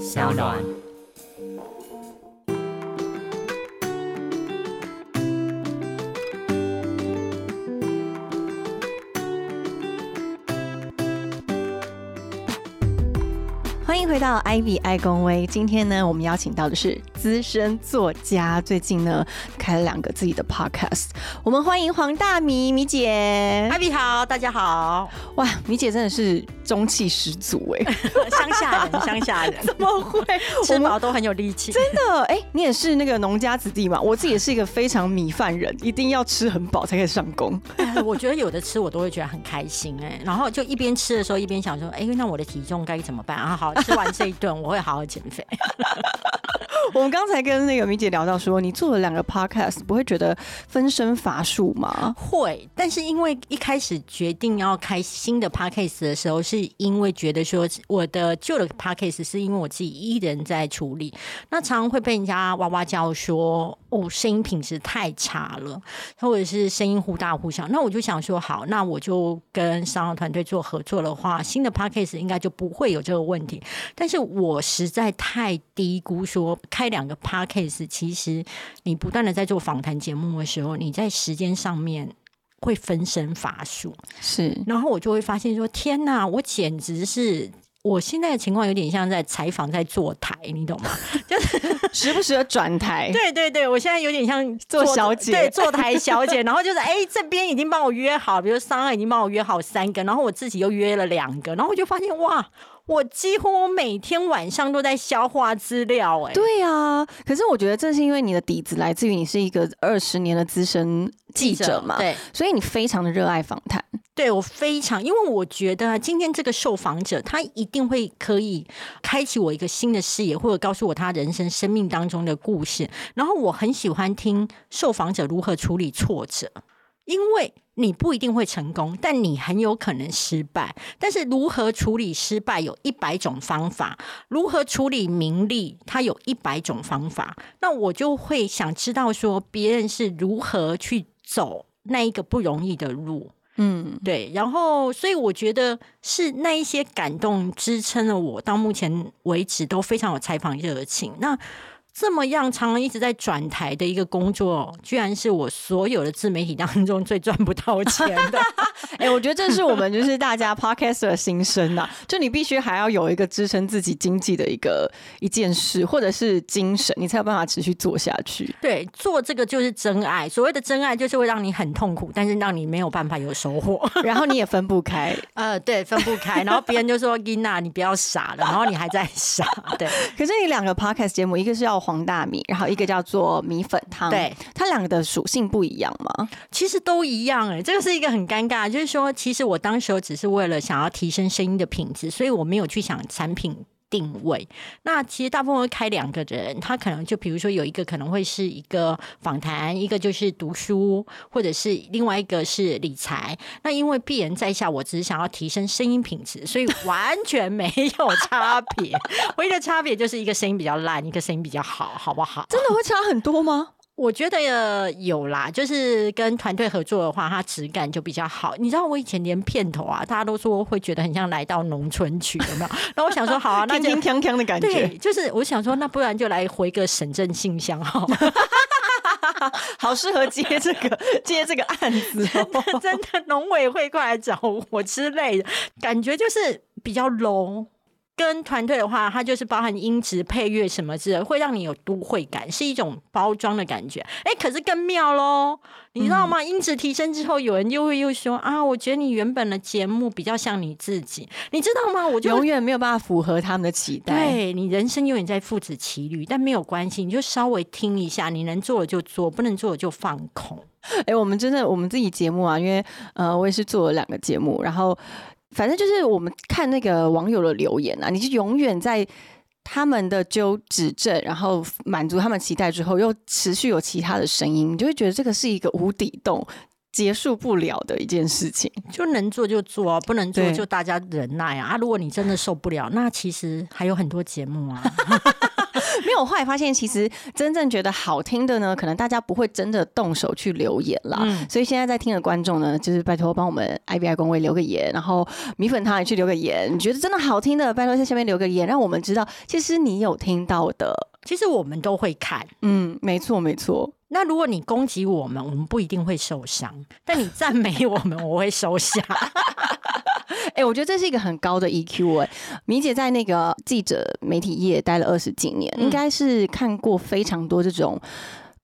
小暖。欢迎回到 Ivy 爱公威。今天呢，我们邀请到的是资深作家，最近呢开了两个自己的 podcast。我们欢迎黄大米米姐。Ivy 好，大家好。哇，米姐真的是中气十足哎，乡下人，乡下人怎么会？吃饱都很有力气。真的哎，你也是那个农家子弟嘛？我自己也是一个非常米饭人，一定要吃很饱才可以上工。我觉得有的吃我都会觉得很开心哎，然后就一边吃的时候一边想说，哎，那我的体重该怎么办啊？好。吃完这一顿，我会好好减肥。我们刚才跟那个米姐聊到说，你做了两个 podcast，不会觉得分身乏术吗？会，但是因为一开始决定要开新的 podcast 的时候，是是因为觉得说我的旧的 podcast 是因为我自己一人在处理，那常常会被人家哇哇叫说哦，声音品质太差了，或者是声音忽大忽小。那我就想说，好，那我就跟商业团队做合作的话，新的 podcast 应该就不会有这个问题。但是我实在太低估说。开两个 podcast，其实你不断的在做访谈节目的时候，你在时间上面会分身乏术。是，然后我就会发现说：天哪，我简直是我现在的情况有点像在采访，在坐台，你懂吗？就是时不时的转台。对对对，我现在有点像做小姐，对，坐台小姐。然后就是，哎，这边已经帮我约好，比如商岸已经帮我约好三个，然后我自己又约了两个，然后我就发现哇。我几乎每天晚上都在消化资料，哎，对啊。可是我觉得正是因为你的底子来自于你是一个二十年的资深记者嘛，对，所以你非常的热爱访谈。对我非常，因为我觉得今天这个受访者他一定会可以开启我一个新的视野，或者告诉我他人生生命当中的故事。然后我很喜欢听受访者如何处理挫折。因为你不一定会成功，但你很有可能失败。但是如何处理失败，有一百种方法；如何处理名利，它有一百种方法。那我就会想知道说，别人是如何去走那一个不容易的路。嗯，对。然后，所以我觉得是那一些感动支撑了我到目前为止都非常有采访热情。那。这么样，常常一直在转台的一个工作，居然是我所有的自媒体当中最赚不到钱的。哎，我觉得这是我们就是大家 podcast 的心声呐，就你必须还要有一个支撑自己经济的一个一件事，或者是精神，你才有办法持续做下去。对，做这个就是真爱。所谓的真爱，就是会让你很痛苦，但是让你没有办法有收获，然后你也分不开。呃，对，分不开。然后别人就说：“：“Gina，，你不要傻了。”然后你还在傻。对。可是你两个 podcast 节目，一个是要。黄大米，然后一个叫做米粉汤，对，它两个的属性不一样吗？其实都一样哎，这个是一个很尴尬，就是说，其实我当时只是为了想要提升声音的品质，所以我没有去想产品。定位，那其实大部分会开两个人，他可能就比如说有一个可能会是一个访谈，一个就是读书，或者是另外一个是理财。那因为鄙人在下，我只是想要提升声音品质，所以完全没有差别。唯一的差别就是一个声音比较烂，一个声音比较好，好不好？真的会差很多吗？我觉得有啦，就是跟团队合作的话，它质感就比较好。你知道我以前连片头啊，大家都说会觉得很像来到农村去，有没有？那我想说，好啊，那就锵锵的感觉。对，就是我想说，那不然就来回个省政信箱好。好适合接这个接这个案子，真的农委会过来找我之类的，感觉就是比较 low。跟团队的话，它就是包含音质、配乐什么之类，会让你有都会感，是一种包装的感觉。哎，可是更妙喽，你知道吗？音质提升之后，有人就会又说啊，我觉得你原本的节目比较像你自己，你知道吗？我就永远没有办法符合他们的期待。对你人生永远在父子骑驴，但没有关系，你就稍微听一下，你能做的就做，不能做的就放空。哎，我们真的我们自己节目啊，因为呃，我也是做了两个节目，然后。反正就是我们看那个网友的留言啊，你就永远在他们的纠指正，然后满足他们期待之后，又持续有其他的声音，你就会觉得这个是一个无底洞，结束不了的一件事情。就能做就做，啊不能做就大家忍耐啊！啊，如果你真的受不了，那其实还有很多节目啊。没有，后来发现其实真正觉得好听的呢，可能大家不会真的动手去留言啦。嗯所以现在在听的观众呢，就是拜托帮我们 IBI 公会留个言，然后米粉汤也去留个言。你觉得真的好听的，拜托在下面留个言，让我们知道其实你有听到的。其实我们都会看。嗯，没错没错。那如果你攻击我们，我们不一定会受伤；但你赞美我们，我会收下。哎、我觉得这是一个很高的 EQ 哎、米姐在那个记者媒体业待了二十几年，嗯应该是看过非常多这种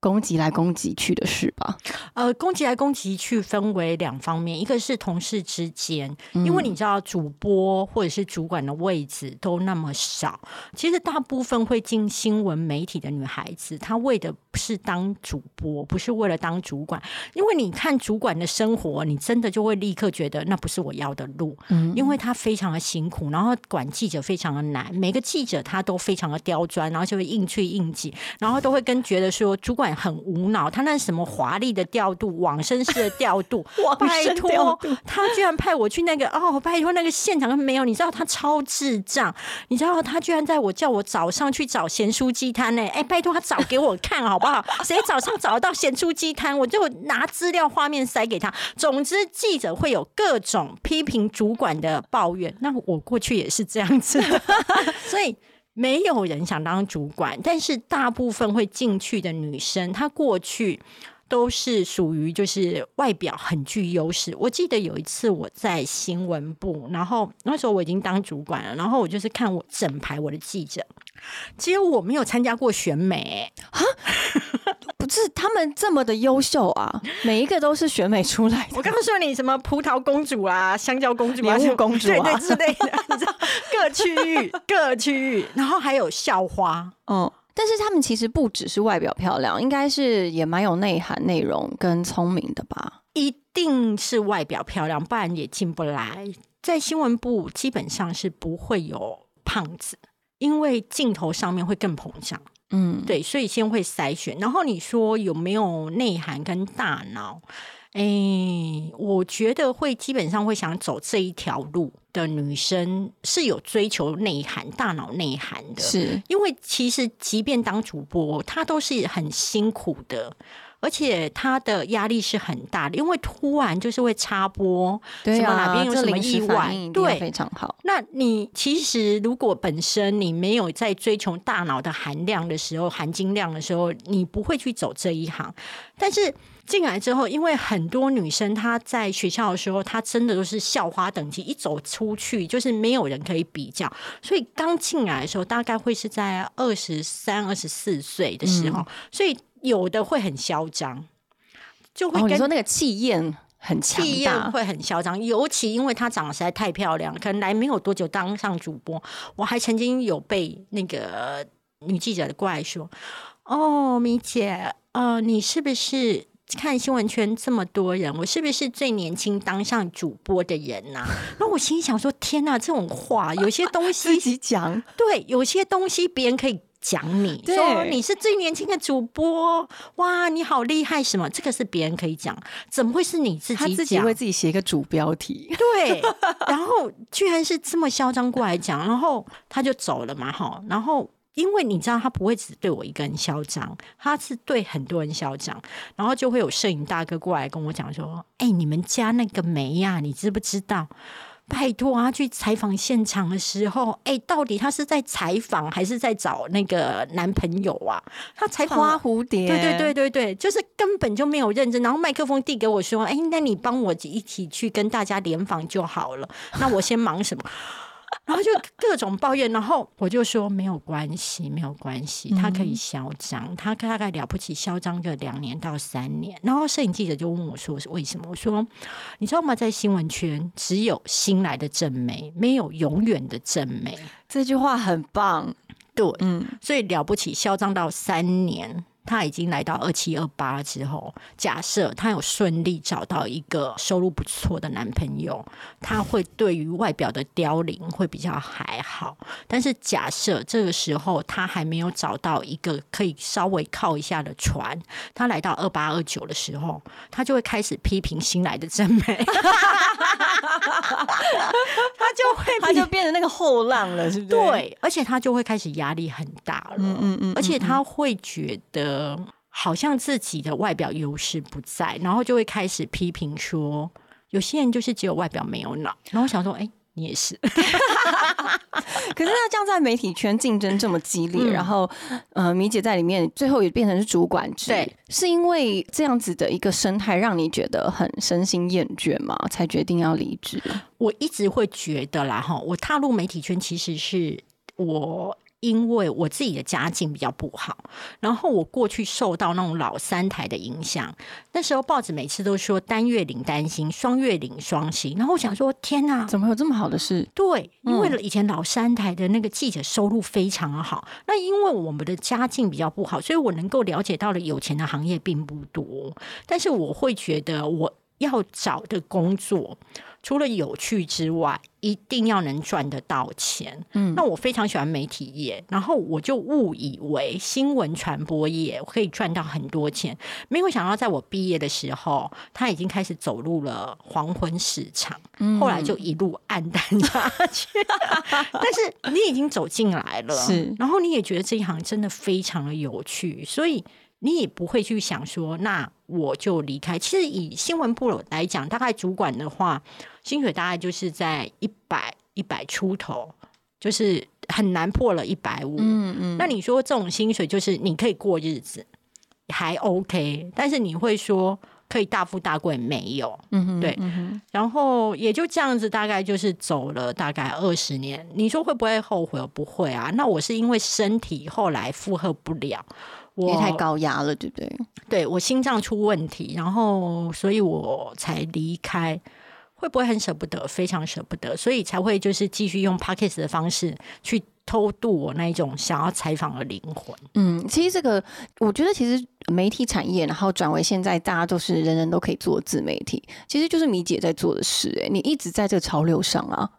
攻击来攻击去的事吧？呃，攻击来攻击去分为两方面，一个是同事之间，因为你知道主播或者是主管的位置都那么少，其实大部分会进新闻媒体的女孩子，她为的不是当主播，不是为了当主管，因为你看主管的生活，你真的就会立刻觉得那不是我要的路，嗯因为他非常的辛苦，然后管记者非常的难，每个记者他都非常的刁钻，然后就会硬去硬挤，然后都会跟觉得说主管很无脑，他那什么华丽的调度、往生式的调度，拜托，他居然派我去那个哦，拜托那个现场没有，你知道他超智障，你知道他居然在我叫我早上去找咸酥鸡摊呢，哎，拜托他找给我看好不好？谁早上找得到咸酥鸡摊，我就拿资料画面塞给他。总之，记者会有各种批评主管的抱怨，那我过去也是这样子，所以。没有人想当主管，但是大部分会进去的女生，她过去都是属于就是外表很具优势。我记得有一次我在新闻部，然后那时候我已经当主管了，然后我就是看我整排我的记者，只有我没有参加过选美、不是他们这么的优秀啊，每一个都是选美出来的。我告诉你，什么葡萄公主啊、香蕉公主啊、莲雾公主啊对对之类的，你知道各区域各区域，然后还有校花。嗯，但是他们其实不只是外表漂亮，应该是也蛮有内涵、内容跟聪明的吧？一定是外表漂亮，不然也进不来。在新闻部基本上是不会有胖子，因为镜头上面会更膨胀。嗯，对，所以先会筛选。然后你说有没有内涵跟大脑？诶，我觉得会基本上会想走这一条路的女生是有追求内涵、大脑内涵的。是因为其实即便当主播，她都是很辛苦的。而且她的压力是很大的，因为突然就是会插播，对啊，哪边有什么意外对非常好。那你其实如果本身你没有在追求大脑的含量的时候、含金量的时候，你不会去走这一行。但是进来之后，因为很多女生她在学校的时候，她真的都是校花等级，一走出去就是没有人可以比较，所以刚进来的时候大概会是在二十三、二十四岁的时候，所以有的会很嚣张，就会哦，你跟说那个气焰很气焰会很嚣张，尤其因为她长得实在太漂亮，可能来没有多久当上主播，我还曾经有被那个女记者过来说：“哦，米姐，呃，你是不是？”看新闻圈这么多人，我是不是最年轻当上主播的人呐、然后我心想说：天呐，这种话有些东西自己讲，对，有些东西别人可以讲你对说你是最年轻的主播，哇，你好厉害什么？这个是别人可以讲，怎么会是你自己他自己讲？为自己写一个主标题。对，然后居然是这么嚣张过来讲，然后他就走了嘛，哈，然后。因为你知道，他不会只对我一个人嚣张，他是对很多人嚣张，然后就会有摄影大哥过来跟我讲说：“哎、你们家那个梅呀、你知不知道？拜托啊，去采访现场的时候，哎、到底他是在采访还是在找那个男朋友啊？他采访花蝴蝶，对对对对对，就是根本就没有认真。然后麦克风递给我说：“哎，那你帮我一起去跟大家联访就好了。”那我先忙什么？然后就各种抱怨，然后我就说没有关系，没有关系，他可以嚣张，他大概了不起嚣张个两年到三年。然后摄影记者就问我说是为什么？我说你知道吗？在新闻圈只有新来的正美，没有永远的正美。这句话很棒。对，嗯，所以了不起，嚣张到三年他已经来到二七二八之后，假设他有顺利找到一个收入不错的男朋友，他会对于外表的凋零会比较还好。但是假设这个时候他还没有找到一个可以稍微靠一下的船，他来到二八二九的时候，他就会开始批评新来的真美，他就会他就变成那个后浪了，是不是？对，而且他就会开始压力很大了，嗯嗯嗯而且他会觉得好像自己的外表优势不在，然后就会开始批评说，有些人就是只有外表没有脑。然后我想说，哎、你也是，可是那这样在媒体圈竞争这么激烈，嗯然后呃，米姐在里面最后也变成是主管制，对，是因为这样子的一个生态让你觉得很身心厌倦嘛？才决定要离职？我一直会觉得啦，哈，我踏入媒体圈其实是我。因为我自己的家境比较不好，然后我过去受到那种老三台的影响，那时候报纸每次都说单月领单薪，双月领双薪，然后我想说，天哪，怎么有这么好的事？对，因为以前老三台的那个记者收入非常好，那因为我们的家境比较不好，所以我能够了解到的有钱的行业并不多。但是我会觉得我要找的工作，除了有趣之外，一定要能赚得到钱。嗯那我非常喜欢媒体业，然后我就误以为新闻传播业可以赚到很多钱，没有想到在我毕业的时候，他已经开始走入了黄昏市场。嗯后来就一路暗淡下去。但是你已经走进来了，是然后你也觉得这一行真的非常的有趣，所以你也不会去想说，那我就离开。其实以新闻部来讲，大概主管的话，薪水大概就是在一百一百出头，就是很难破了一百五。嗯嗯，那你说这种薪水就是你可以过日子，还 OK，但是你会说可以大富大贵没有？嗯哼对嗯然后也就这样子，大概就是走了大概二十年。你说会不会后悔？不会啊。那我是因为身体后来负荷不了，我也太高压了，对不对？对我心脏出问题，然后所以我才离开。会不会很舍不得？非常舍不得，所以才会就是继续用 podcast 的方式去偷渡我那一种想要采访的灵魂。嗯，其实这个我觉得，其实媒体产业，然后转为现在大家都是人人都可以做自媒体，其实就是米姐在做的事、哎，你一直在这个潮流上啊。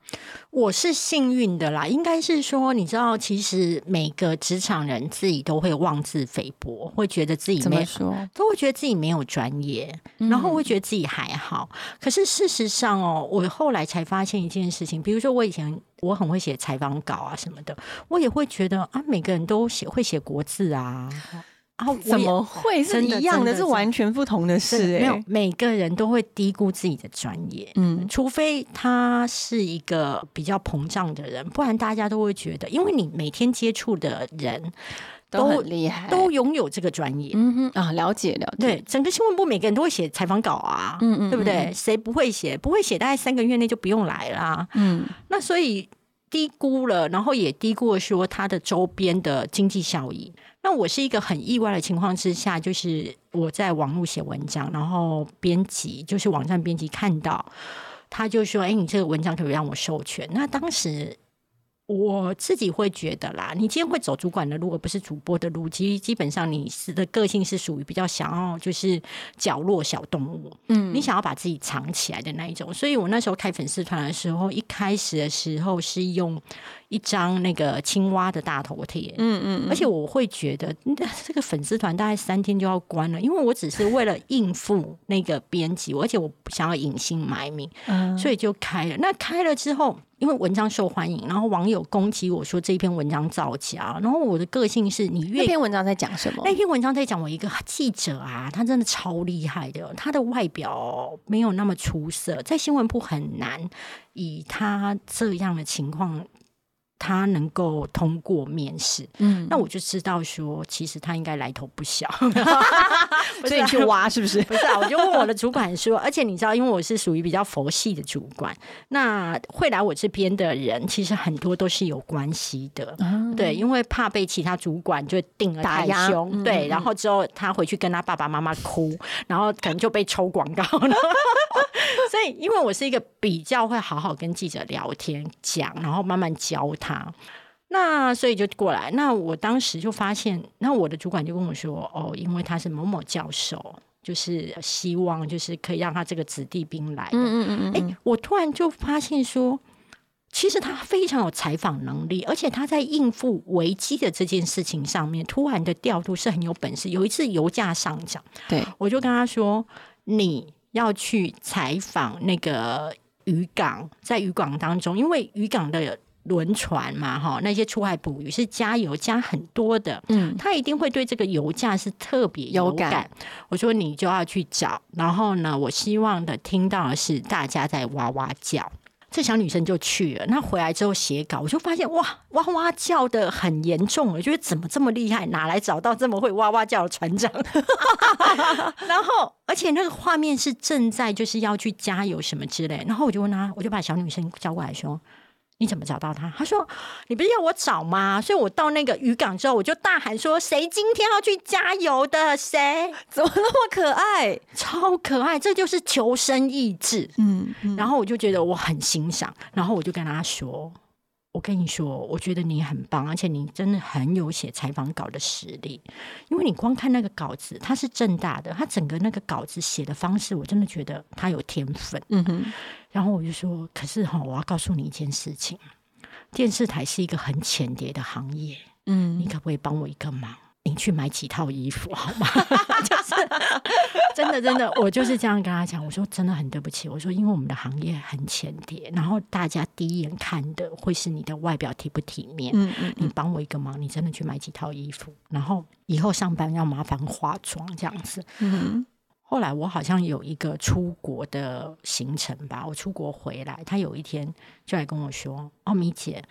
我是幸运的啦，应该是说，你知道，其实每个职场人自己都会妄自菲薄，会觉得自己没怎么说？都会觉得自己没有专业，然后会觉得自己还好。可是事实上哦，我后来才发现一件事情，比如说我以前我很会写采访稿啊什么的，我也会觉得啊，每个人都写会写国字啊。啊，我也怎么会是一样的？是完全不同的事、哎，没有，每个人都会低估自己的专业。嗯，除非他是一个比较膨胀的人，不然大家都会觉得，因为你每天接触的人都很厉害，都拥有这个专业。嗯哼啊，了解了解，对，整个新闻部每个人都会写采访稿啊，嗯嗯对不对？谁不会写？不会写，大概三个月内就不用来啦。嗯那所以低估了，然后也低估了说它的周边的经济效益。那我是一个很意外的情况之下，就是我在网络写文章，然后编辑就是网站编辑看到，他就说：“哎，你这个文章可不可以让我授权？”那当时。我自己会觉得啦，你今天会走主管的路，而不是主播的路。其实基本上你是的个性是属于比较想要就是角落小动物，嗯你想要把自己藏起来的那一种。所以我那时候开粉丝团的时候，一开始的时候是用一张那个青蛙的大头贴，嗯嗯，而且我会觉得嗯这个粉丝团大概三天就要关了，因为我只是为了应付那个编辑，而且我不想要隐姓埋名，嗯所以就开了。那开了之后，因为文章受欢迎，然后网友攻击我说这一篇文章造假，然后我的个性是你越那篇文章在讲什么？那篇文章在讲我一个记者啊，他真的超厉害的，他的外表没有那么出色，在新闻部很难以他这样的情况。他能够通过面试，嗯，那我就知道说，其实他应该来头不小。所以你去挖是不是？不是啊，我就问我的主管说，而且你知道，因为我是属于比较佛系的主管，那会来我这边的人，其实很多都是有关系的。对，因为怕被其他主管就定了太打压凶，嗯对，嗯然后之后他回去跟他爸爸妈妈哭，然后可能就被抽广告了。所以，因为我是一个比较会好好跟记者聊天讲，然后慢慢教他。那所以就过来，那我当时就发现，那我的主管就跟我说，哦，因为他是某某教授，就是希望就是可以让他这个子弟兵来。嗯嗯嗯哎，我突然就发现说，其实他非常有采访能力，而且他在应付危机的这件事情上面，突然的调度是很有本事。有一次油价上涨，对我就跟他说，你要去采访那个渔港，在渔港当中，因为渔港的。轮船嘛，哈，那些出海捕鱼是加油加很多的，嗯，他一定会对这个油价是特别有感。我说你就要去找，然后呢，我希望的听到的是大家在哇哇叫。这小女生就去了，那回来之后写稿，我就发现哇，哇哇叫的很严重，我觉得怎么这么厉害？哪来找到这么会哇哇叫的船长？然后，而且那个画面是正在就是要去加油什么之类，然后我就问他，我就把小女生叫过来说。你怎么找到他？他说：“你不是要我找吗？”所以，我到那个渔港之后，我就大喊说：“谁今天要去加油的？谁？怎么那么可爱？超可爱！这就是求生意志。”嗯，然后我就觉得我很欣赏，然后我就跟他说。我跟你说，我觉得你很棒，而且你真的很有写采访稿的实力。因为你光看那个稿子，它是正大的，它整个那个稿子写的方式，我真的觉得他有天分。嗯哼。然后我就说，可是哈，我要告诉你一件事情，电视台是一个很浅碟的行业。嗯，你可不可以帮我一个忙？你去买几套衣服好吗？就 是真的，真的，我就是这样跟他讲。我说真的很对不起。我说因为我们的行业很浅碟，然后大家第一眼看的会是你的外表体不体面。嗯嗯，你帮我一个忙，你真的去买几套衣服，然后以后上班要麻烦化妆这样子。嗯，后来我好像有一个出国的行程吧，我出国回来，他有一天就来跟我说：“哦，米姐。”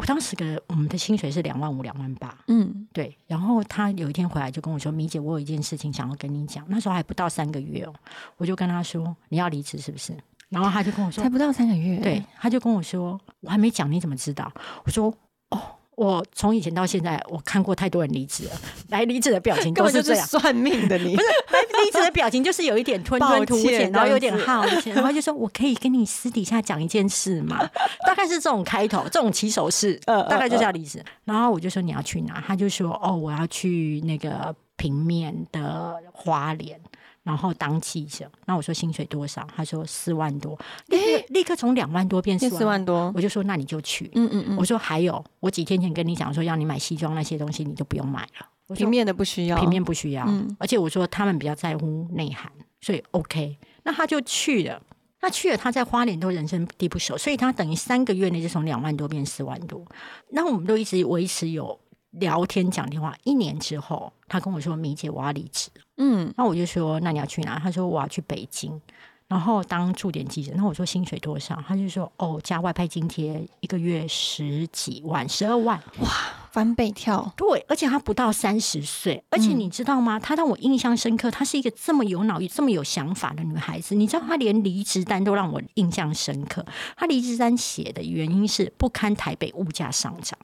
我当时的我们的薪水是两万五两万八，嗯，对。然后他有一天回来就跟我说：“米姐，我有一件事情想要跟你讲。”那时候还不到三个月哦，我就跟他说：“你要离职是不是？”然后他就跟我说：“才不到三个月。”对，他就跟我说：“我还没讲，你怎么知道？”我说：“哦。”我从以前到现在，我看过太多人离职了。来离职的表情都是这样，算命的你 不是来离职的表情，就是有一点吞吞吐吐，然后有点好奇，然后就说：“我可以跟你私底下讲一件事吗？”大概是这种开头，这种起手式，大概就叫离职。然后我就说：“你要去哪？”他就说：“哦，我要去那个平面的花莲。”然后当记者，那我说薪水多少？他说四万多，立刻立刻从两万多变四万多。我就说那你就去，嗯嗯嗯。我说还有，我几天前跟你讲说要你买西装那些东西，你就不用买了。平面的不需要，平面不需要。而且我说他们比较在乎内涵，所以 OK。那他就去了，那去了他在花莲都人生地不熟，所以他等于三个月内就从两万多变四万多。那我们都一直维持有。聊天讲电话，一年之后，他跟我说：“米姐，我要离职。”嗯，那我就说：“那你要去哪？”他说：“我要去北京，然后当驻点记者。”那我说：“薪水多少？”他就说：“哦，加外派津贴，一个月十几万，十二万，哇，翻倍跳！对，而且他不到三十岁，而且你知道吗？她让我印象深刻，她是一个这么有脑、这么有想法的女孩子。你知道，她连离职单都让我印象深刻。她离职单写的原因是不堪台北物价上涨。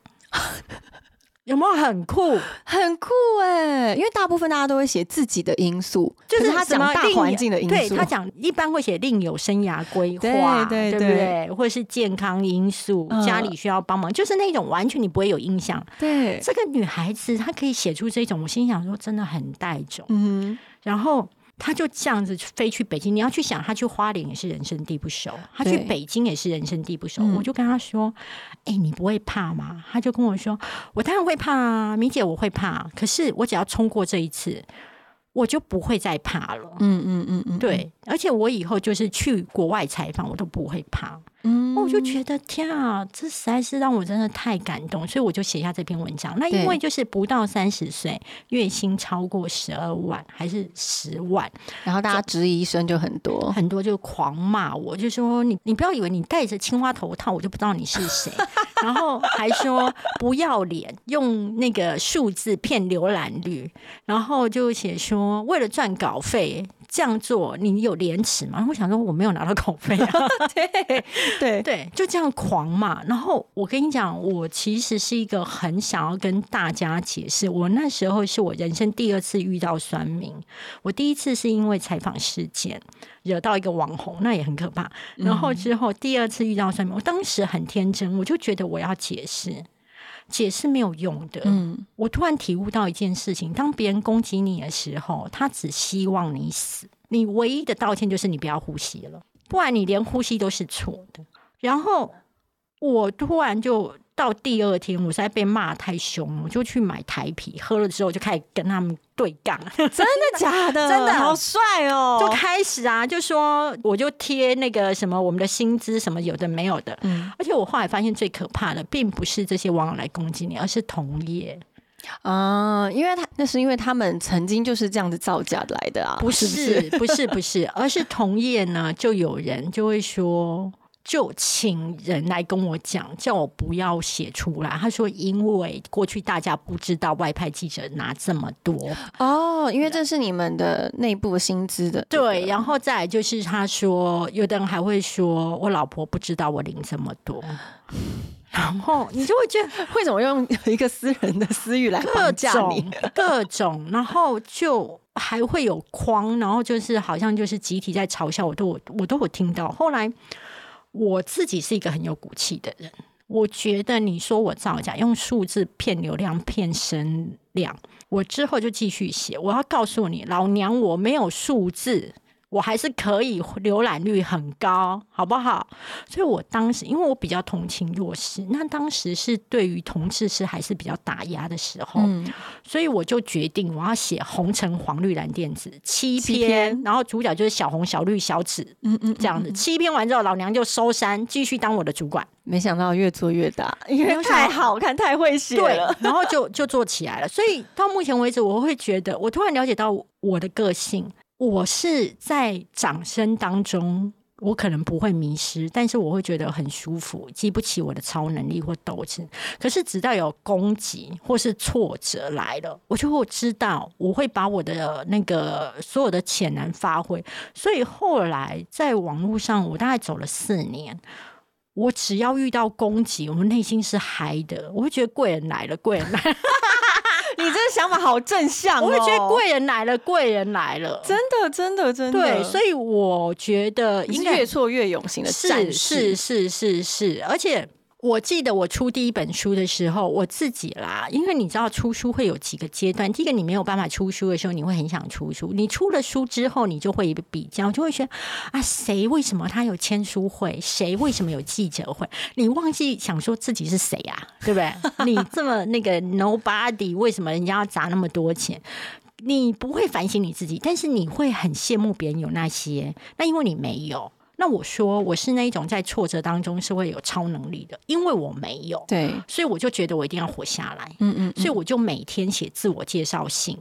有没有很酷？很酷哎！因为大部分大家都会写自己的因素，就是他讲大环境的因素。对他讲一般会写另有生涯规划，对对对？或者是健康因素，家里需要帮忙，就是那种完全你不会有印象。对，这个女孩子她可以写出这种，我心想说真的很带种。嗯，然后。他就这样子飞去北京，你要去想，他去花莲也是人生地不熟，他去北京也是人生地不熟。我就跟他说：“哎，你不会怕吗？”他就跟我说：“我当然会怕啊，米姐，我会怕。可是我只要冲过这一次。”我就不会再怕了。嗯嗯嗯嗯，对，而且我以后就是去国外采访，我都不会怕。嗯，我就觉得天啊，这实在是让我真的太感动，所以我就写下这篇文章。那因为就是不到三十岁，月薪超过十二万还是十万，然后大家质疑声就很多，很多就狂骂我，就说你你不要以为你戴着青蛙头套，我就不知道你是谁。然后还说不要脸，用那个数字骗浏览率，然后就写说为了赚稿费。这样做你有廉耻吗？我想说我没有拿到口费啊，对对对，就这样狂嘛。然后我跟你讲，我其实是一个很想要跟大家解释，我那时候是我人生第二次遇到酸民。我第一次是因为采访事件惹到一个网红，那也很可怕。然后之后第二次遇到酸民，我当时很天真，我就觉得我要解释。解释没有用的。嗯，我突然体悟到一件事情：当别人攻击你的时候，他只希望你死。你唯一的道歉就是你不要呼吸了，不然你连呼吸都是错的。然后我突然就到第二天，我实在被骂太凶了，我就去买台啤，喝了之后就开始跟他们对杠，真的假的？真的好帅哦！就开始啊，就说我就贴那个什么我们的薪资什么有的没有的，嗯而且我后来发现最可怕的，并不是这些网友来攻击你，而是同业。啊，因为他那是因为他们曾经就是这样子造假来的啊，不是是不是 不是，而是同业呢，就有人就会说，就请人来跟我讲，叫我不要写出来。他说，因为过去大家不知道外派记者拿这么多，哦，因为这是你们的内部薪资的，对，然后再来就是他说，有的人还会说我老婆不知道我领这么多。然后你就会觉得会怎么用一个私人的私欲来各种？各种，然后就还会有框，然后就是好像就是集体在嘲笑我，都我我都有听到。后来我自己是一个很有骨气的人，我觉得你说我造假，用数字骗流量、骗声量，我之后就继续写。我要告诉你，老娘我没有数字。我还是可以浏览率很高，好不好？所以我当时因为我比较同情弱势，那当时是对于同志是还是比较打压的时候，嗯，所以我就决定我要写红橙黄绿蓝靛紫七七篇，然后主角就是小红小绿小紫嗯嗯，这样子。七篇完之后，老娘就收山，继续当我的主管。没想到越做越大，因为太好看、太会写对了。，然后就就做起来了。所以到目前为止，我会觉得，我突然了解到我的个性，我是在掌声当中。我可能不会迷失，但是我会觉得很舒服，激不起我的超能力或斗志。可是直到有攻击或是挫折来了，我就会知道我会把我的那个所有的潜能发挥。所以后来在网络上，我大概走了四年。我只要遇到攻击，我内心是嗨的，我会觉得贵人来了，贵人来了，想法好正向哦，我会觉得贵人来了，贵人来了。真的、真的、真的，对，所以我觉得你是应该越挫越勇型的是战士，是是是是，而且。我记得我出第一本书的时候，我自己啦，因为你知道出书会有几个阶段。第一个，你没有办法出书的时候，你会很想出书。你出了书之后，你就会比较，就会觉得啊，谁为什么他有签书会？谁为什么有记者会？你忘记想说自己是谁啊？对不对？你这么那个 nobody，为什么人家要砸那么多钱？你不会反省你自己，但是你会很羡慕别人有那些。那因为你没有。那我说我是那一种在挫折当中是会有超能力的，因为我没有，对，所以我就觉得我一定要活下来，嗯嗯，所以我就每天写自我介绍信，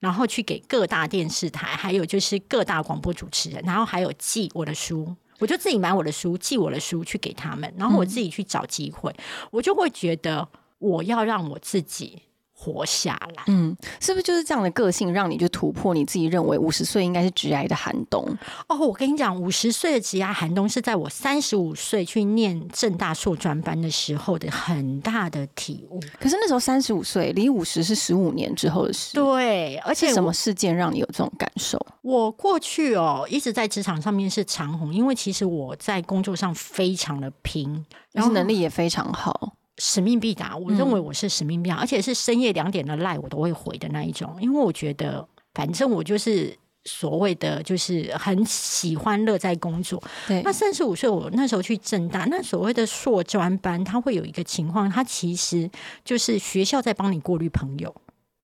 然后去给各大电视台，还有就是各大广播主持人，然后还有寄我的书，我就自己买我的书，寄我的书去给他们，然后我自己去找机会，我就会觉得我要让我自己活下来。嗯，是不是就是这样的个性，让你就突破你自己认为五十岁应该是直癌的寒冬？哦，我跟你讲，五十岁的职涯寒冬是在我三十五岁去念正大硕专班的时候的很大的体悟。可是那时候三十五岁，离五十是十五年之后的事。对，而且什么事件让你有这种感受？我过去哦一直在职场上面是长红，因为其实我在工作上非常的拼，然后能力也非常好。使命必达。我认为我是使命必达，而且是深夜两点的赖我都会回的那一种，因为我觉得反正我就是。所谓的就是很喜欢乐在工作。对那三十五岁，我那时候去正大，那所谓的硕专班，它会有一个情况，它其实就是学校在帮你过滤朋友。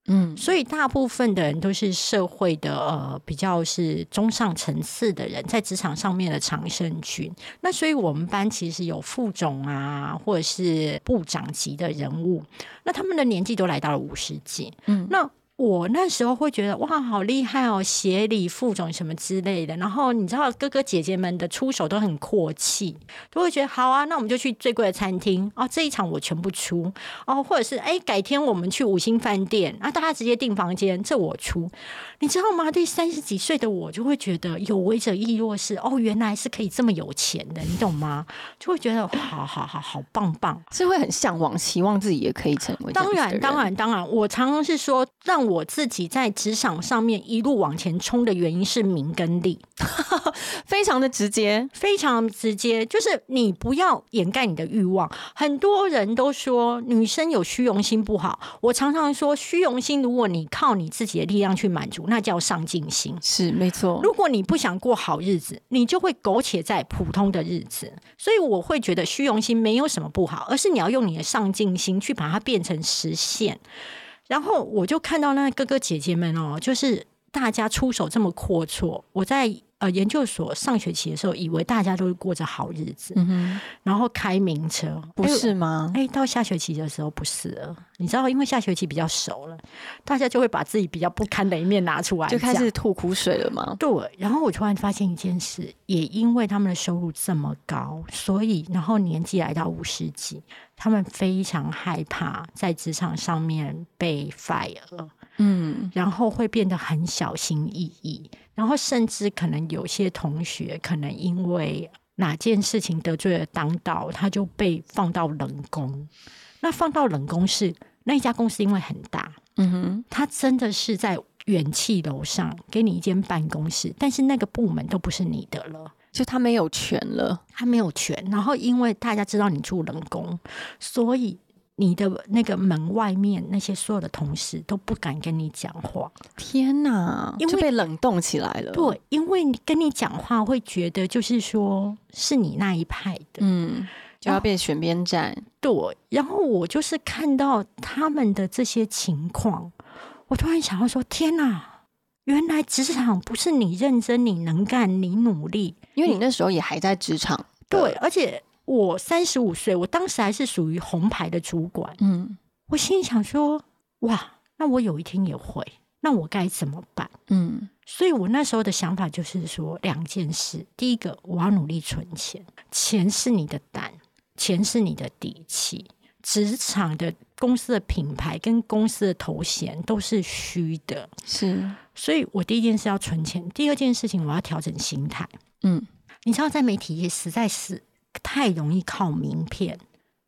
嗯，所以大部分的人都是社会的呃比较是中上层次的人，在职场上面的长生军。那所以我们班其实有副总啊，或者是部长级的人物，那他们的年纪都来到了五十几。嗯那我那时候会觉得哇，好厉害哦，协理副总什么之类的。然后你知道哥哥姐姐们的出手都很阔气，都会觉得好啊，那我们就去最贵的餐厅哦，这一场我全部出哦，或者是哎，改天我们去五星饭店啊，大家直接订房间，这我出。你知道吗？对三十几岁的我就会觉得有为者亦若是哦，原来是可以这么有钱的，你懂吗？就会觉得好好好好棒棒。是会很向往，希望自己也可以成为当然，当，然，当然，我常常是说，让让我自己在职场上面一路往前冲的原因是名跟利，非常的直接，非常直接，就是你不要掩盖你的欲望。很多人都说女生有虚荣心不好，我常常说虚荣心，如果你靠你自己的力量去满足，那叫上进心。是没错。如果你不想过好日子，你就会苟且在普通的日子。所以我会觉得虚荣心没有什么不好，而是你要用你的上进心去把它变成实现。然后我就看到那哥哥姐姐们哦，就是大家出手这么阔绰。我在呃研究所上学期的时候，以为大家都是过着好日子，然后开名车，不是吗？哎，到下学期的时候不是了。你知道，因为下学期比较熟了，大家就会把自己比较不堪的一面拿出来，就开始吐苦水了吗？对。然后我突然发现一件事，也因为他们的收入这么高，所以然后年纪来到五十几。他们非常害怕在职场上面被 fire，嗯，然后会变得很小心翼翼，然后甚至可能有些同学可能因为哪件事情得罪了当道，他就被放到冷宫。那放到冷宫是那一家公司因为很大，嗯哼，他真的是在元气楼上给你一间办公室，但是那个部门都不是你的了。就他没有权了，他没有权。然后因为大家知道你住冷宫，所以你的那个门外面那些所有的同事都不敢跟你讲话。天哪，就被冷冻起来了。对，因为你跟你讲话会觉得就是说是你那一派的，嗯，就要变选边站。对，然后我就是看到他们的这些情况，我突然想要说：天哪！原来职场不是你认真、你能干、你努力，因为你那时候也还在职场。对，而且我三十五岁，我当时还是属于红牌的主管。嗯，我心里想说，哇，那我有一天也会，那我该怎么办？嗯，所以我那时候的想法就是说两件事：第一个，我要努力存钱，钱是你的胆，钱是你的底气。职场的公司的品牌跟公司的头衔都是虚的，是。所以我第一件事要存钱，第二件事情我要调整心态。嗯，你知道，在媒体业实在是太容易靠名片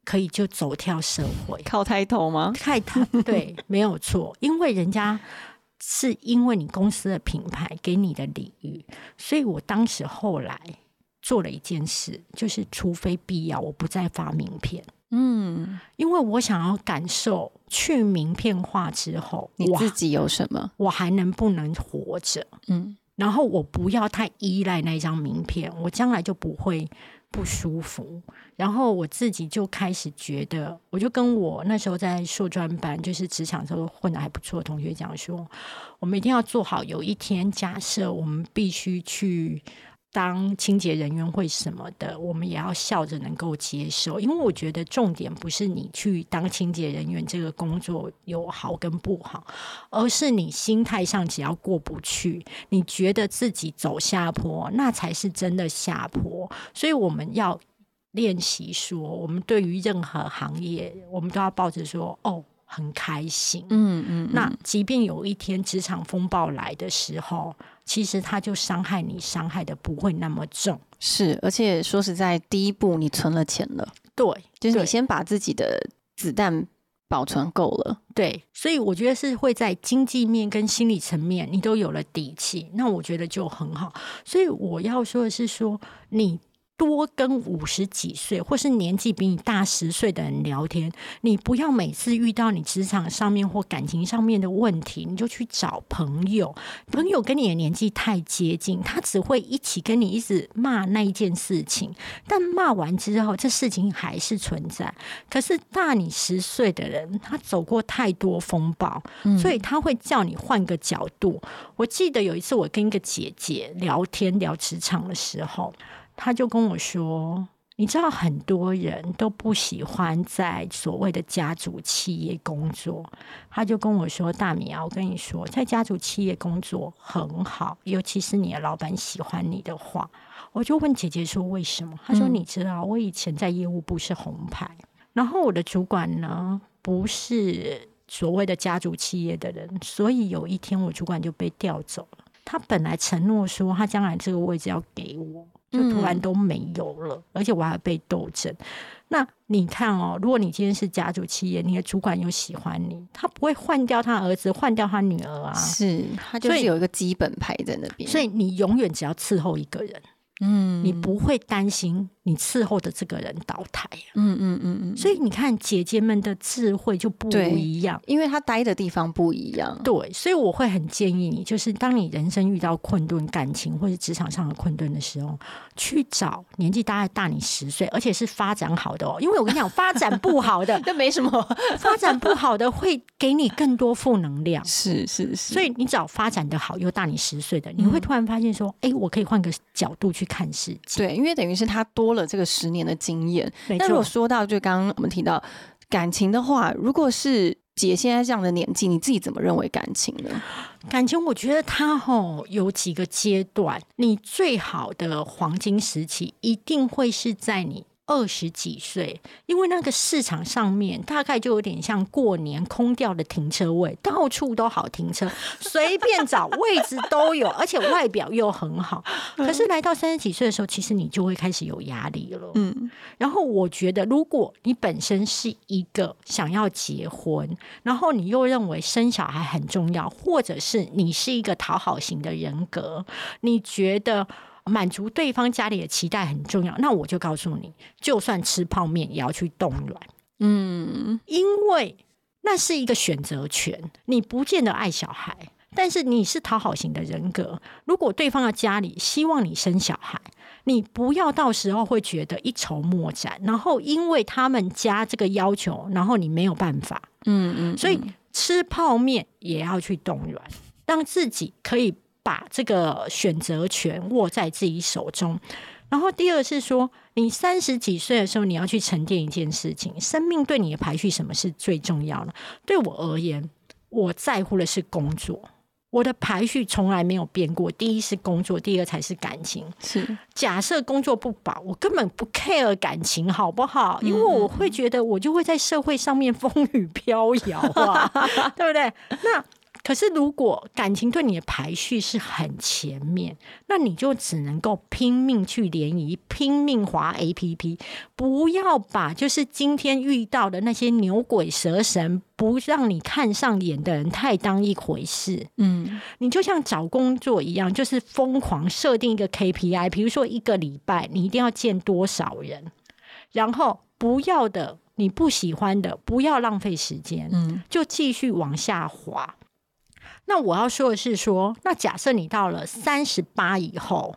可以就走跳社会，靠抬头吗？太抬对，没有错，因为人家是因为你公司的品牌给你的礼遇，所以我当时后来做了一件事，就是除非必要，我不再发名片。嗯，因为我想要感受去名片化之后，你自己有什么，我还能不能活着？嗯，然后我不要太依赖那张名片，我将来就不会不舒服。然后我自己就开始觉得，我就跟我那时候在硕专班，就是职场时候混的还不错的同学讲说，我们一定要做好，有一天假设我们必须去。当清洁人员会什么的，我们也要笑着能够接受，因为我觉得重点不是你去当清洁人员这个工作有好跟不好，而是你心态上只要过不去，你觉得自己走下坡，那才是真的下坡。所以我们要练习说，我们对于任何行业，我们都要抱着说，哦。很开心，嗯嗯。那即便有一天职场风暴来的时候，其实他就伤害你，伤害的不会那么重。是，而且说实在，第一步你存了钱了，对，就是你先把自己的子弹保存够了，对。所以我觉得是会在经济面跟心理层面，你都有了底气，那我觉得就很好。所以我要说的是，说你。多跟五十几岁或是年纪比你大十岁的人聊天，你不要每次遇到你职场上面或感情上面的问题，你就去找朋友。朋友跟你的年纪太接近，他只会一起跟你一直骂那一件事情，但骂完之后，这事情还是存在。可是大你十岁的人，他走过太多风暴，所以他会叫你换个角度。我记得有一次，我跟一个姐姐聊天聊职场的时候。他就跟我说：“你知道，很多人都不喜欢在所谓的家族企业工作。”他就跟我说：“大米啊，我跟你说，在家族企业工作很好，尤其是你的老板喜欢你的话。”我就问姐姐说：“为什么？”他说：“你知道，我以前在业务部是红牌，然后我的主管呢不是所谓的家族企业的人，所以有一天我主管就被调走了。”他本来承诺说他将来这个位置要给我，就突然都没有了，而且我还被斗争。那你看哦，如果你今天是家族企业，你的主管又喜欢你，他不会换掉他儿子，换掉他女儿啊，是他就是有一个基本牌在那边，所以你永远只要伺候一个人，嗯，你不会担心。你伺候的这个人倒台，嗯嗯嗯嗯，所以你看姐姐们的智慧就不一样，因为她待的地方不一样。对，所以我会很建议你，就是当你人生遇到困顿、感情或者职场上的困顿的时候，去找年纪大概大你十岁，而且是发展好的哦。因为我跟你讲，发展不好的 那没什么，发展不好的会给你更多负能量。是是是，所以你找发展的好又大你十岁的，你会突然发现说，哎，我可以换个角度去看世界。对，因为等于是他多。了这个十年的经验，那如果说到就刚刚我们提到感情的话，如果是姐现在这样的年纪，你自己怎么认为感情呢？感情，我觉得它吼有几个阶段，你最好的黄金时期一定会是在你。二十几岁，因为那个市场上面大概就有点像过年空掉的停车位，到处都好停车，随便找位置都有，而且外表又很好。可是来到三十几岁的时候，其实你就会开始有压力了。嗯，然后我觉得，如果你本身是一个想要结婚，然后你又认为生小孩很重要，或者是你是一个讨好型的人格，你觉得。满足对方家里的期待很重要，那我就告诉你，就算吃泡面也要去冻卵，嗯，因为那是一个选择权。你不见得爱小孩，但是你是讨好型的人格。如果对方的家里希望你生小孩，你不要到时候会觉得一筹莫展，然后因为他们家这个要求，然后你没有办法，嗯嗯，所以吃泡面也要去冻卵，让自己可以。把这个选择权握在自己手中，然后第二是说，你三十几岁的时候，你要去沉淀一件事情。生命对你的排序，什么是最重要的？对我而言，我在乎的是工作，我的排序从来没有变过。第一是工作，第二才是感情。是假设工作不保，我根本不 care 感情，好不好？因为我会觉得，我就会在社会上面 风雨飘摇啊，对不对？那。可是，如果感情对你的排序是很前面，那你就只能够拼命去联谊，拼命滑 A P P，不要把就是今天遇到的那些牛鬼蛇神不让你看上眼的人太当一回事。嗯，你就像找工作一样，就是疯狂设定一个 K P I，比如说一个礼拜你一定要见多少人，然后不要的你不喜欢的，不要浪费时间，嗯，就继续往下滑。那我要说的是，说那假设你到了三十八以后，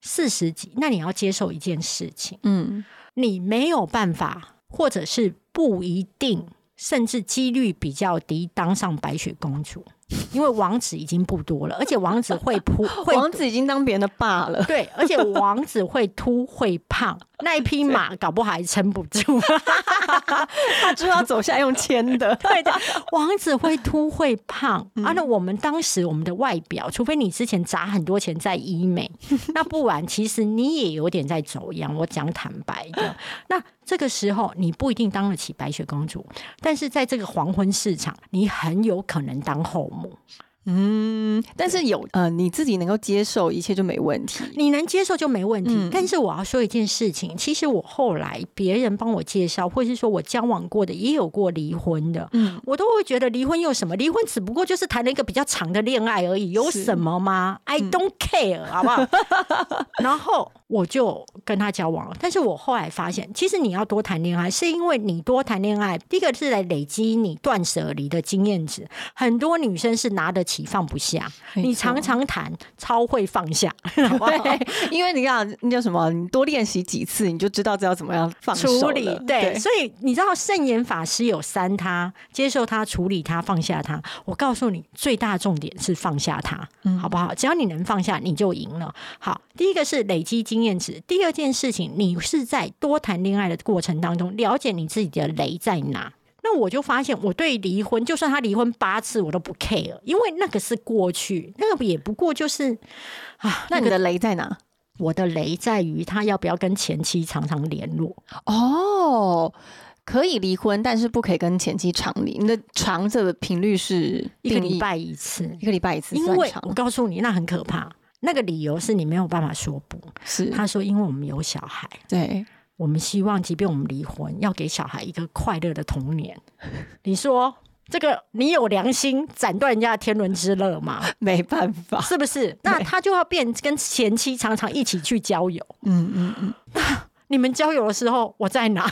四十几，那你要接受一件事情，嗯，你没有办法，或者是不一定，甚至几率比较低，当上白雪公主。因为王子已经不多了，而且王子会扑，王子已经当别人的爸了。对，而且王子会秃会胖，那一匹马搞不好还撑不住，他就要走下用牵的。对的，王子会秃会胖，啊，那我们当时我们的外表，除非你之前砸很多钱在医美，那不然其实你也有点在走样。我讲坦白的，那这个时候你不一定当得起白雪公主，但是在这个黄昏市场，你很有可能当后母。嗯，但是有呃，你自己能够接受一切就没问题，你能接受就没问题。但是我要说一件事情，其实我后来别人帮我介绍，或是说我交往过的也有过离婚的，嗯，我都会觉得离婚有什么？离婚只不过就是谈了一个比较长的恋爱而已，有什么吗？I don't care，好不好？然后我就跟他交往了。但是我后来发现，其实你要多谈恋爱，是因为你多谈恋爱，第一个是来累积你断舍离的经验值。很多女生是拿得。起放不下，你常常谈超会放下，对，因为你看那叫什么，你多练习几次，你就知道知道怎么样放处理。对，所以你知道圣严法师有三他，接受他，处理他，放下他。我告诉你，最大重点是放下他，好不好？只要你能放下，你就赢了。好，第一个是累积经验值，第二件事情，你是在多谈恋爱的过程当中，了解你自己的雷在哪。那我就发现，我对离婚，就算他离婚八次，我都不 care，因为那个是过去，那个也不过就是啊。那你的雷在哪？我的雷在于他要不要跟前妻常常联络。哦，可以离婚，但是不可以跟前妻常离。你的常的频率是一个礼拜一次，一个礼拜一次因为我告诉你，那很可怕。那个理由是你没有办法说不。是他说，因为我们有小孩，对我们希望，即便我们离婚，要给小孩一个快乐的童年。你说这个，你有良心斩断人家的天伦之乐吗？没办法，是不是？那他就要变跟前妻常常一起去郊游。嗯嗯嗯，你们交友的时候，我在哪？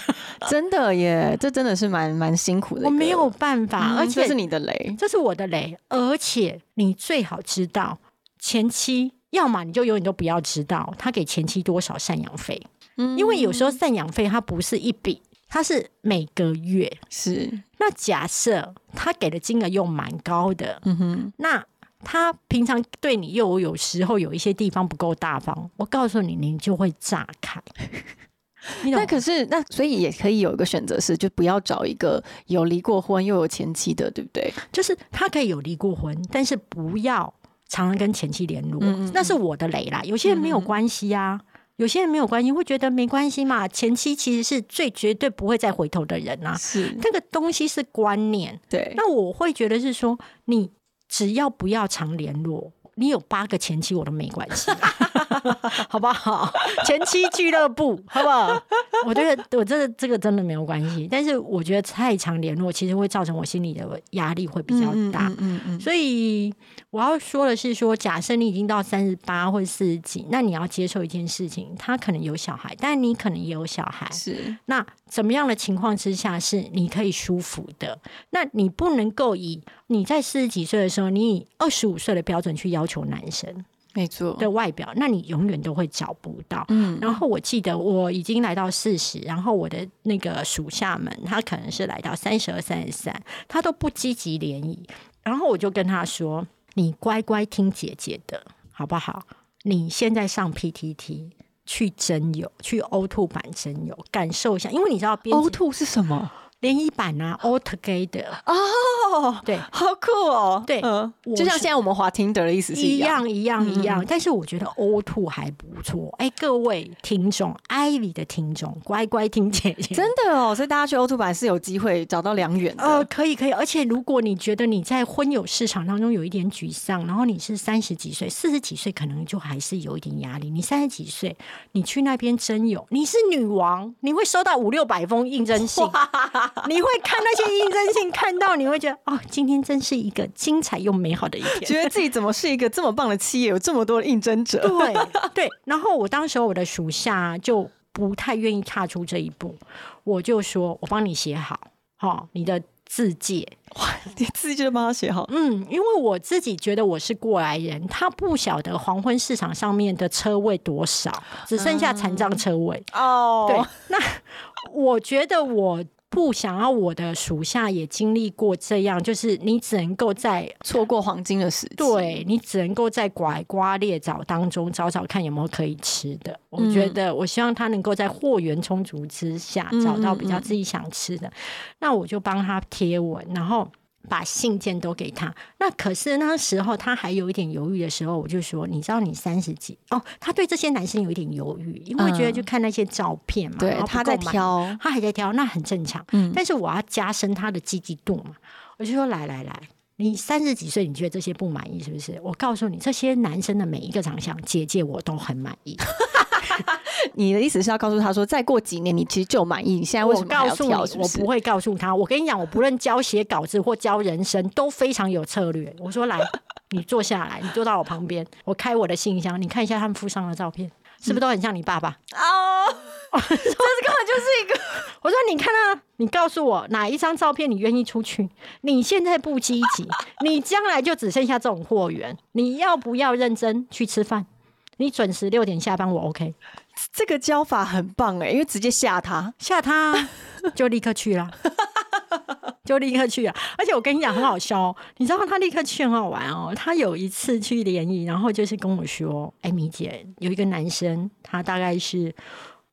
真的耶，这真的是蛮蛮辛苦的。我没有办法，嗯而且这是你的雷，这是我的雷，而且你最好知道前妻，要么你就永远都不要知道他给前妻多少赡养费，嗯因为有时候赡养费它不是一笔，它是每个月。是那假设他给的金额又蛮高的，嗯哼，那他平常对你又有时候有一些地方不够大方，我告诉你，你就会炸开。那可是那所以也可以有一个选择是，就不要找一个有离过婚又有前妻的，对不对？就是他可以有离过婚，但是不要常常跟前妻联络，嗯嗯嗯那是我的雷啦。有些人没有关系啊，有些人没有关系，会觉得没关系嘛。前妻其实是最绝对不会再回头的人啊，是那个东西是观念。对，那我会觉得是说，你只要不要常联络。你有八个前妻我都没关系，好不好？前妻俱乐部，好不好？我觉得我这个这个真的没有关系，但是我觉得太常联络，其实会造成我心里的压力会比较大。嗯嗯嗯所以我要说的是说，假设你已经到三十八或者四十几，那你要接受一件事情，他可能有小孩，但你可能也有小孩嗯，。是那怎么样的情况之下是你可以舒服的？那你不能够以你在四十几岁的时候，你以二十五岁的标准去要求男生没错，的外表，那你永远都会找不到。嗯，然后我记得我已经来到四十，然后我的那个属下们，他可能是来到三十二、三十三，他都不积极联谊。然后我就跟他说：“你乖乖听姐姐的，好不好？你现在上 PTT 去真友，去 O Two 版真友，感受一下，因为你知道编 O 辑 two 是什么？联谊版啊，All Together，哦，对，好酷哦，对就像现在我们滑 Tinder 的意思是一样，一样一样。嗯但是我觉得 O Two 还不错。哎，各位听众，Ivy 的听众，乖乖听姐姐。真的哦，所以大家去 O two 版是有机会找到良缘的，呃，可以可以，而且如果你觉得你在婚友市场当中有一点沮丧，然后你是三十几岁、四十几岁，可能就还是有一点压力。你三十几岁，你去那边征友，你是女王，你会收到五六百封应征信，你会看那些应征信，看到你会觉得哦，今天真是一个精彩又美好的一天。觉得自己怎么是一个这么棒的企业，有这么多的应征者，对对，然后我当时候我的属下就不太愿意踏出这一步，我就说我帮你写好，好、你的字界，你自己就帮他写好，嗯，因为我自己觉得我是过来人，他不晓得黄昏市场上面的车位多少，只剩下残障车位。哦。对，那我觉得我不想要我的属下也经历过这样，就是你只能够在错过黄金的时期，对你只能够在拐瓜裂枣当中找找看有没有可以吃的。我觉得，我希望他能够在货源充足之下嗯找到比较自己想吃的。那我就帮他贴文，然后。把信件都给他，那可是那时候他还有一点犹豫的时候，我就说：“你知道你三十几哦？”他对这些男生有一点犹豫，因为觉得就看那些照片嘛，对他在挑，他还在挑，那很正常。嗯但是我要加深他的积极度嘛，我就说来来来，你三十几岁，你觉得这些不满意是不是？我告诉你，这些男生的每一个长相，姐姐我都很满意。你的意思是要告诉他说，再过几年你其实就满意，你现在为什我么还要告诉你，挑？是是我不会告诉他。我跟你讲，我不论教写稿子或教人生，都非常有策略。我说来，你坐下来，你坐到我旁边，我开我的信箱，你看一下他们附上的照片，是不是都很像你爸爸？哦，这是根本就是一个 我说你看啊，你告诉我哪一张照片你愿意出去？你现在不积极，你将来就只剩下这种货源。你要不要认真去吃饭？你准时六点下班，我 OK。这个教法很棒哎，因为直接吓他，吓他就立刻去了，就立刻去了。而且我跟你讲很好笑哦，你知道他立刻去很好玩哦。他有一次去联谊，然后就是跟我说：“哎，米姐，有一个男生，他大概是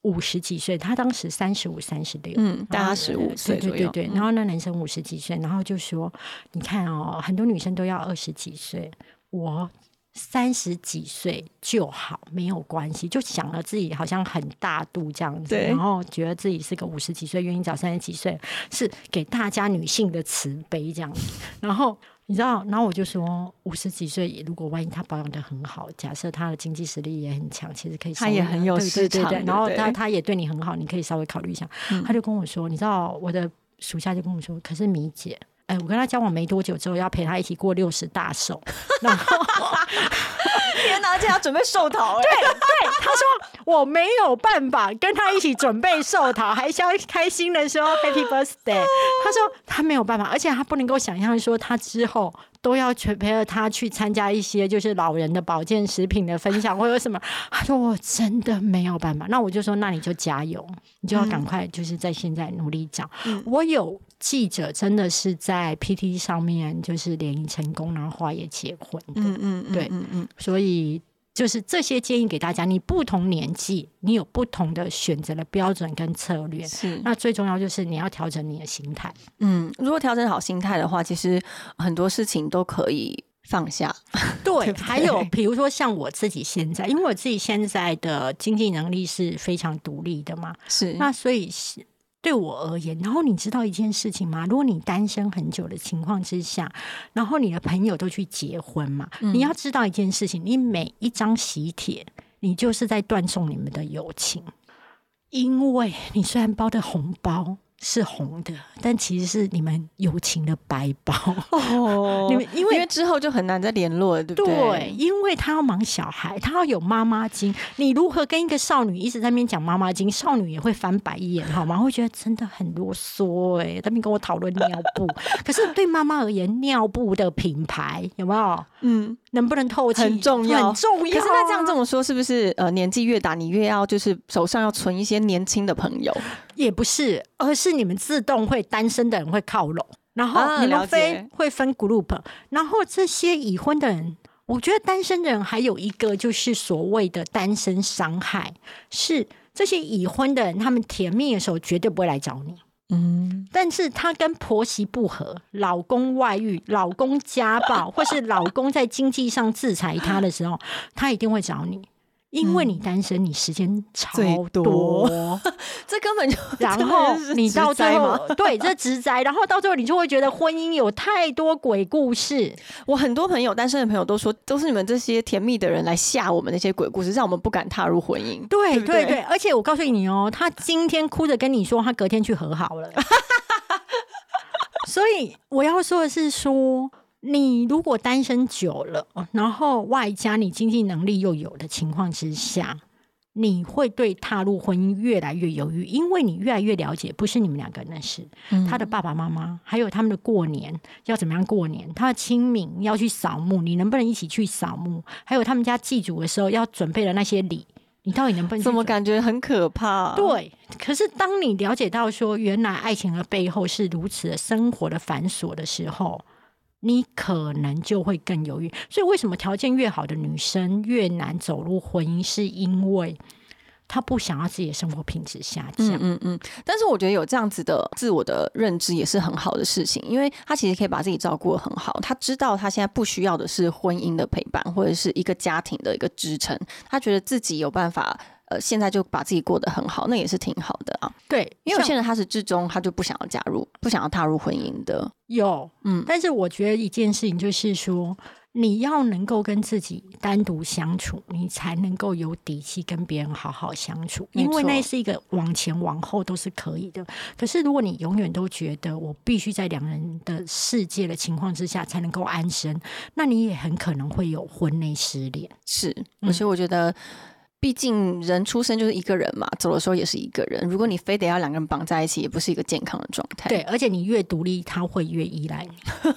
五十几岁，他当时三十五、三十六，嗯，大然后他十五对岁对对对。然后那男生五十几岁，然后就说：“你看哦，很多女生都要二十几岁，我三十几岁就好，没有关系，就想了自己好像很大度这样子，然后觉得自己是个五十几岁，愿意找三十几岁，是给大家女性的慈悲这样子。然后你知道，然后我就说，五十几岁如果万一他保养的很好，假设他的经济实力也很强，其实可以稍微他也很有市场对对然后他他也对你很好，你可以稍微考虑一下。他就跟我说，你知道我的属下就跟我说，可是米姐。哎，我跟他交往没多久之后，要陪他一起过六十大寿，然后 天哪，而且要准备寿桃欸、对，他说我没有办法跟他一起准备寿桃，还是要开心的说 Happy Birthday。他说他没有办法，而且他不能够想象说他之后都要去陪着他去参加一些就是老人的保健食品的分享或者什么。他说我真的没有办法。那我就说那你就加油，你就要赶快就是在现在努力讲。我有。记者真的是在 PT 上面就是联谊成功，然后后来也结婚的。嗯嗯，嗯对嗯嗯，所以就是这些建议给大家，你不同年纪，你有不同的选择的标准跟策略。是。那最重要就是你要调整你的心态。嗯，如果调整好心态的话，其实很多事情都可以放下。对，还有比如说像我自己现在，因为我自己现在的经济能力是非常独立的嘛，是那所以是对我而言，然后你知道一件事情吗？如果你单身很久的情况之下，然后你的朋友都去结婚嘛，你要知道一件事情，你每一张喜帖，你就是在断送你们的友情，因为你虽然包的红包。是红的，但其实是你们友情的白包。哦你们因为因为之后就很难再联络了，对不对，对？因为他要忙小孩，他要有妈妈经。你如何跟一个少女一直在那边讲妈妈经，少女也会翻白眼，好吗？会觉得真的很啰嗦哎、在那边跟我讨论尿布。可是对妈妈而言，尿布的品牌有没有嗯，能不能透气很重要很重要啊。可是那这样这么说，是不是呃年纪越大，你越要就是手上要存一些年轻的朋友？也不是，而是你们自动会单身的人会靠拢，然后你们分、会分 group，然后这些已婚的人。我觉得单身的人还有一个就是所谓的单身伤害，是这些已婚的人，他们甜蜜的时候绝对不会来找你，嗯，但是她跟婆媳不和，老公外遇、老公家暴，或是老公在经济上制裁她的时候，她一定会找你，因为你单身，你时间超多多，这根本就 然后你到最职灾吗后，对这直灾，然后到最后你就会觉得婚姻有太多鬼故事。我很多朋友单身的朋友都说，都是你们这些甜蜜的人来吓我们那些鬼故事，让我们不敢踏入婚姻。对不对对，而且我告诉你哦，他今天哭着跟你说，他隔天去和好了。所以我要说的是说。你如果单身久了，然后外加你经济能力又有的情况之下，你会对踏入婚姻越来越犹豫，因为你越来越了解，不是你们两个人的事，他的爸爸妈妈，还有他们的过年要怎么样过年，他的清明要去扫墓，你能不能一起去扫墓？还有他们家祭祖的时候要准备的那些礼，你到底能不能怎么感觉很可怕？，对，可是当你了解到说，原来爱情的背后是如此的生活的繁琐的时候，你可能就会更犹豫。所以，为什么条件越好的女生越难走入婚姻，是因为她不想要自己的生活品质下降。嗯嗯嗯。但是我觉得有这样子的自我的认知也是很好的事情，因为她其实可以把自己照顾得很好，她知道她现在不需要的是婚姻的陪伴或者是一个家庭的一个支撑，她觉得自己有办法。呃，现在就把自己过得很好，那也是挺好的啊。对，因为有像些人他是至终他就不想要加入，不想要踏入婚姻的。有，嗯但是我觉得一件事情就是说，你要能够跟自己单独相处，你才能够有底气跟别人好好相处，因为那是一个往前往后都是可以的。可是如果你永远都觉得我必须在两人的世界的情况之下才能够安身，那你也很可能会有婚内失恋。是，嗯而且我觉得。毕竟人出生就是一个人嘛，走的时候也是一个人。如果你非得要两个人绑在一起，也不是一个健康的状态。对，而且你越独立，他会越依赖你。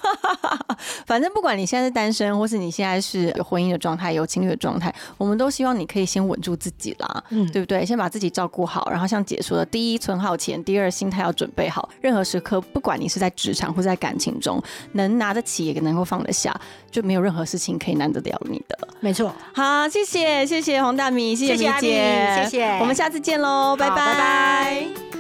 反正不管你现在是单身，或是你现在是有婚姻的状态、有情侣的状态，我们都希望你可以先稳住自己啦，嗯，对不对？先把自己照顾好，然后像姐说的，第一存好钱，第二心态要准备好，任何时刻，不管你是在职场或在感情中，能拿得起也能够放得下，就没有任何事情可以难得了你的。没错。好，谢谢谢谢黄大米，谢米谢谢。阿米姐，谢谢。我们下次见喽，拜拜。拜拜